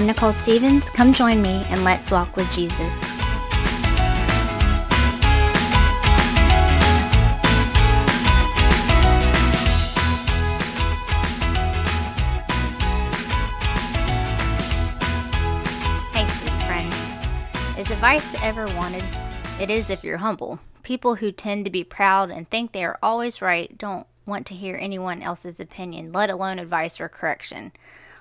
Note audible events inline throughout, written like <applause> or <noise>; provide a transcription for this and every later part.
I'm Nicole Stevens. Come join me and let's walk with Jesus. Hey, sweet friends. Is advice ever wanted? It is if you're humble. People who tend to be proud and think they are always right don't want to hear anyone else's opinion, let alone advice or correction.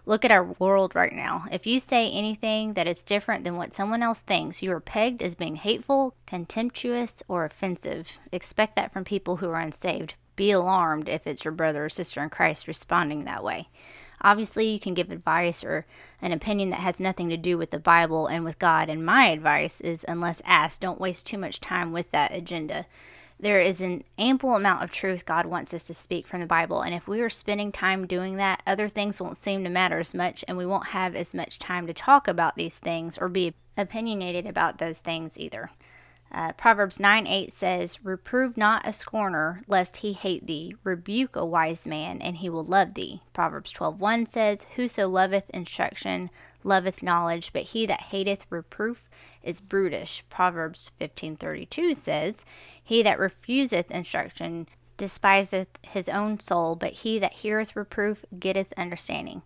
Look at our world right now. If you say anything that is different than what someone else thinks, you are pegged as being hateful, contemptuous, or offensive. Expect that from people who are unsaved. Be alarmed if it's your brother or sister in Christ responding that way. Obviously, you can give advice or an opinion that has nothing to do with the Bible and with God, and my advice is unless asked, don't waste too much time with that agenda there is an ample amount of truth God wants us to speak from the Bible. And if we are spending time doing that, other things won't seem to matter as much, and we won't have as much time to talk about these things or be opinionated about those things either. Uh, Proverbs 9 8 says, Reprove not a scorner, lest he hate thee. Rebuke a wise man, and he will love thee. Proverbs 12 1 says, Whoso loveth instruction loveth knowledge, but he that hateth reproof is brutish. Proverbs 15:32 says, He that refuseth instruction despiseth his own soul, but he that heareth reproof getteth understanding.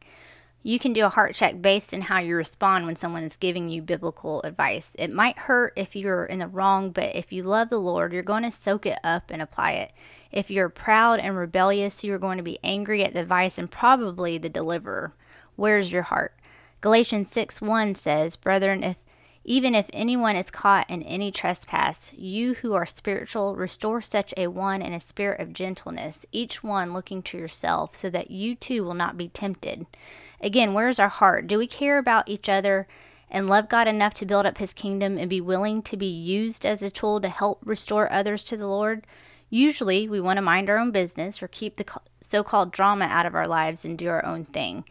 You can do a heart check based on how you respond when someone is giving you biblical advice. It might hurt if you're in the wrong, but if you love the Lord, you're going to soak it up and apply it. If you're proud and rebellious, you're going to be angry at the advice and probably the deliverer. Where's your heart? Galatians 6 1 says, Brethren, if even if anyone is caught in any trespass, you who are spiritual, restore such a one in a spirit of gentleness, each one looking to yourself, so that you too will not be tempted. Again, where's our heart? Do we care about each other and love God enough to build up his kingdom and be willing to be used as a tool to help restore others to the Lord? Usually, we want to mind our own business or keep the so called drama out of our lives and do our own thing.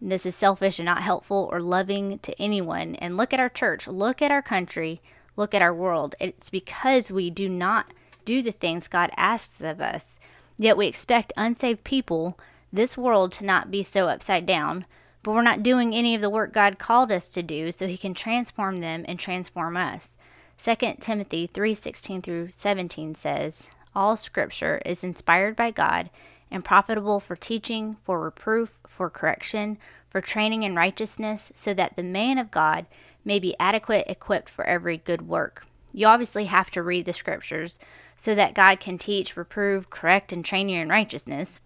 This is selfish and not helpful or loving to anyone. And look at our church, look at our country, look at our world. It's because we do not do the things God asks of us. Yet we expect unsaved people, this world, to not be so upside down, but we're not doing any of the work God called us to do so he can transform them and transform us. 2 Timothy 3:16 through 17 says, "All scripture is inspired by God and profitable for teaching, for reproof, for correction, for training in righteousness, so that the man of God may be adequate, equipped for every good work. You obviously have to read the scriptures so that God can teach, reprove, correct, and train you in righteousness.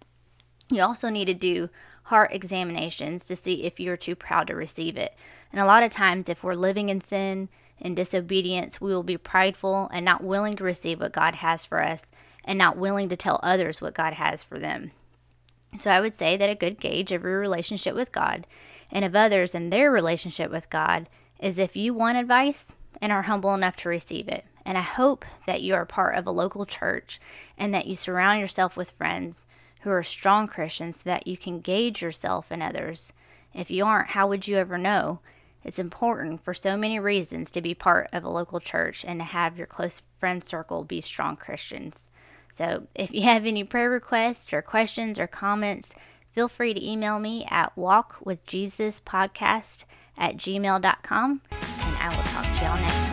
You also need to do heart examinations to see if you're too proud to receive it. And a lot of times, if we're living in sin and disobedience, we will be prideful and not willing to receive what God has for us and not willing to tell others what God has for them. So I would say that a good gauge of your relationship with God and of others and their relationship with God is if you want advice and are humble enough to receive it. And I hope that you are part of a local church and that you surround yourself with friends who are strong Christians so that you can gauge yourself and others. If you aren't, how would you ever know? It's important for so many reasons to be part of a local church and to have your close friend circle be strong Christians. So if you <laughs> have any prayer requests or questions or comments, feel free to email me at walkwithjesuspodcast at gmail.com and I will talk to y'all next